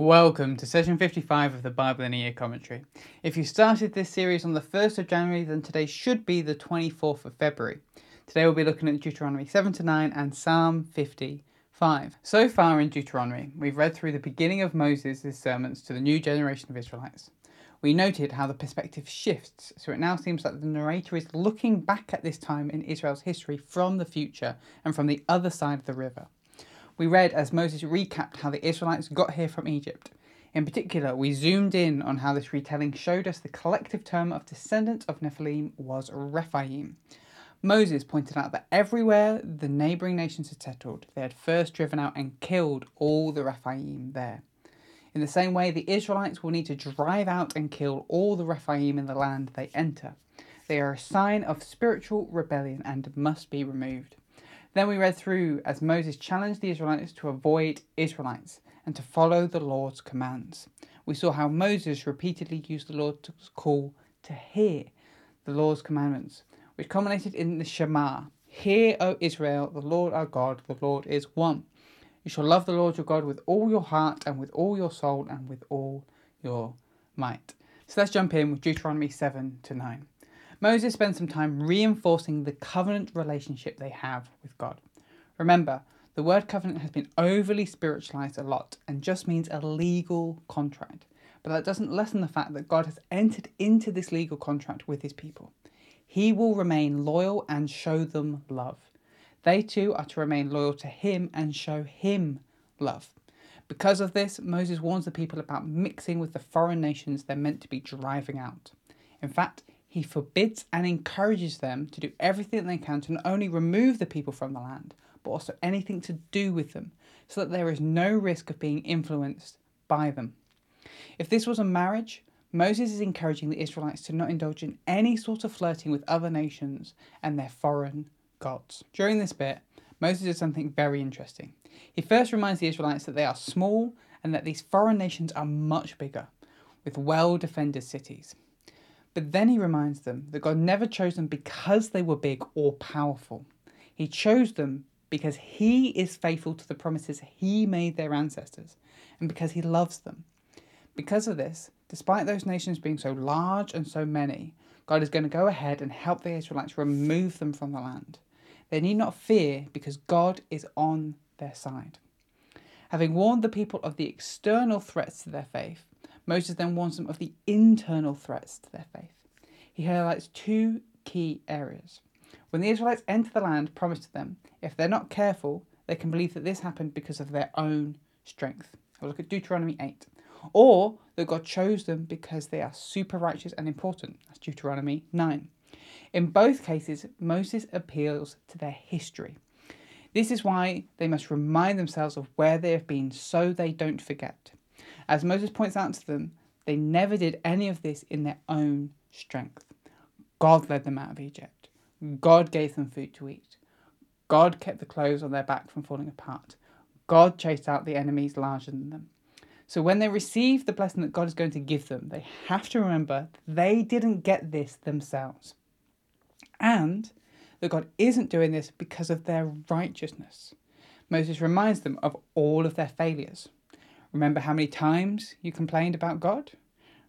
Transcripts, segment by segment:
Welcome to session 55 of the Bible in a Year commentary. If you started this series on the 1st of January, then today should be the 24th of February. Today we'll be looking at Deuteronomy 7 to 9 and Psalm 55. So far in Deuteronomy, we've read through the beginning of Moses' sermons to the new generation of Israelites. We noted how the perspective shifts, so it now seems like the narrator is looking back at this time in Israel's history from the future and from the other side of the river we read as Moses recapped how the Israelites got here from Egypt. In particular, we zoomed in on how this retelling showed us the collective term of descendants of Nephilim was Rephaim. Moses pointed out that everywhere the neighbouring nations had settled, they had first driven out and killed all the Rephaim there. In the same way, the Israelites will need to drive out and kill all the Rephaim in the land they enter. They are a sign of spiritual rebellion and must be removed. Then we read through as Moses challenged the Israelites to avoid Israelites and to follow the Lord's commands. We saw how Moses repeatedly used the Lord's call to hear the Lord's commandments, which culminated in the Shema Hear, O Israel, the Lord our God, the Lord is one. You shall love the Lord your God with all your heart and with all your soul and with all your might. So let's jump in with Deuteronomy 7 to 9. Moses spends some time reinforcing the covenant relationship they have with God. Remember, the word covenant has been overly spiritualized a lot and just means a legal contract. But that doesn't lessen the fact that God has entered into this legal contract with his people. He will remain loyal and show them love. They too are to remain loyal to him and show him love. Because of this, Moses warns the people about mixing with the foreign nations they're meant to be driving out. In fact, he forbids and encourages them to do everything they can to not only remove the people from the land, but also anything to do with them, so that there is no risk of being influenced by them. If this was a marriage, Moses is encouraging the Israelites to not indulge in any sort of flirting with other nations and their foreign gods. During this bit, Moses does something very interesting. He first reminds the Israelites that they are small and that these foreign nations are much bigger, with well defended cities. But then he reminds them that God never chose them because they were big or powerful. He chose them because he is faithful to the promises he made their ancestors and because he loves them. Because of this, despite those nations being so large and so many, God is going to go ahead and help the Israelites remove them from the land. They need not fear because God is on their side. Having warned the people of the external threats to their faith, Moses then warns them of the internal threats to their faith. He highlights two key areas. When the Israelites enter the land promised to them, if they're not careful, they can believe that this happened because of their own strength. Have a look at Deuteronomy 8. Or that God chose them because they are super righteous and important. That's Deuteronomy 9. In both cases, Moses appeals to their history. This is why they must remind themselves of where they have been so they don't forget. As Moses points out to them, they never did any of this in their own strength. God led them out of Egypt. God gave them food to eat. God kept the clothes on their back from falling apart. God chased out the enemies larger than them. So when they receive the blessing that God is going to give them, they have to remember they didn't get this themselves. And that God isn't doing this because of their righteousness. Moses reminds them of all of their failures. Remember how many times you complained about God?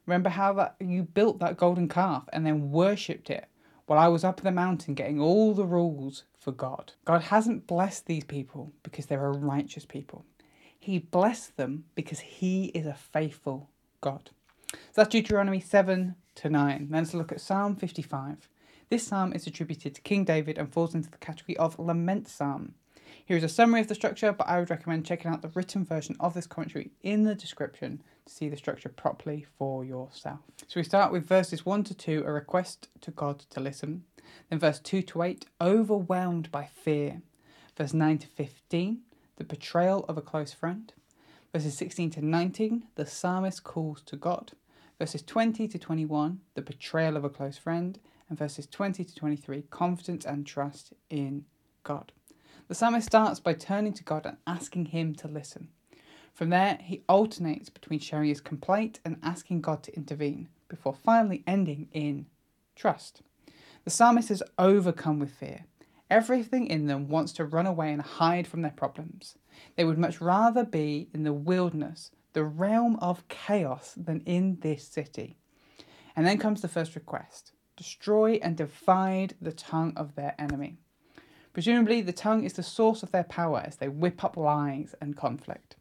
Remember how that you built that golden calf and then worshipped it while I was up the mountain getting all the rules for God. God hasn't blessed these people because they're a righteous people. He blessed them because He is a faithful God. So that's Deuteronomy 7 to 9. Then let's look at Psalm 55. This psalm is attributed to King David and falls into the category of lament psalm. Here is a summary of the structure, but I would recommend checking out the written version of this commentary in the description to see the structure properly for yourself. So we start with verses 1 to 2, a request to God to listen. Then verse 2 to 8, overwhelmed by fear. Verse 9 to 15, the betrayal of a close friend. Verses 16 to 19, the psalmist calls to God. Verses 20 to 21, the betrayal of a close friend. And verses 20 to 23, confidence and trust in God. The psalmist starts by turning to God and asking Him to listen. From there, he alternates between sharing his complaint and asking God to intervene, before finally ending in trust. The psalmist is overcome with fear. Everything in them wants to run away and hide from their problems. They would much rather be in the wilderness the realm of chaos than in this city. And then comes the first request destroy and divide the tongue of their enemy. Presumably, the tongue is the source of their power as they whip up lies and conflict.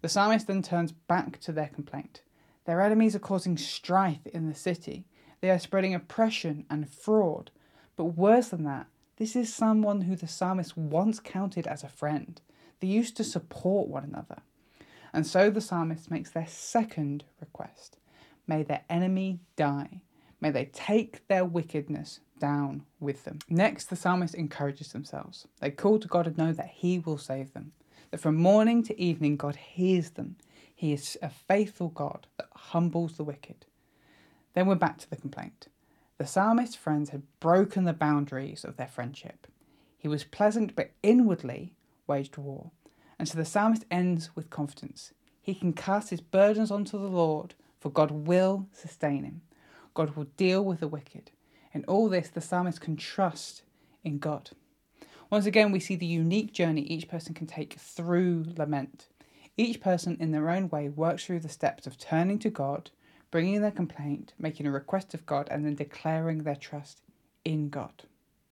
The psalmist then turns back to their complaint. Their enemies are causing strife in the city. They are spreading oppression and fraud. But worse than that, this is someone who the psalmist once counted as a friend. They used to support one another. And so the psalmist makes their second request May their enemy die. May they take their wickedness down with them. Next, the psalmist encourages themselves. They call to God and know that He will save them. That from morning to evening, God hears them. He is a faithful God that humbles the wicked. Then we're back to the complaint. The psalmist's friends had broken the boundaries of their friendship. He was pleasant, but inwardly waged war. And so the psalmist ends with confidence. He can cast his burdens onto the Lord, for God will sustain him. God will deal with the wicked. In all this, the psalmist can trust in God. Once again, we see the unique journey each person can take through lament. Each person, in their own way, works through the steps of turning to God, bringing their complaint, making a request of God, and then declaring their trust in God.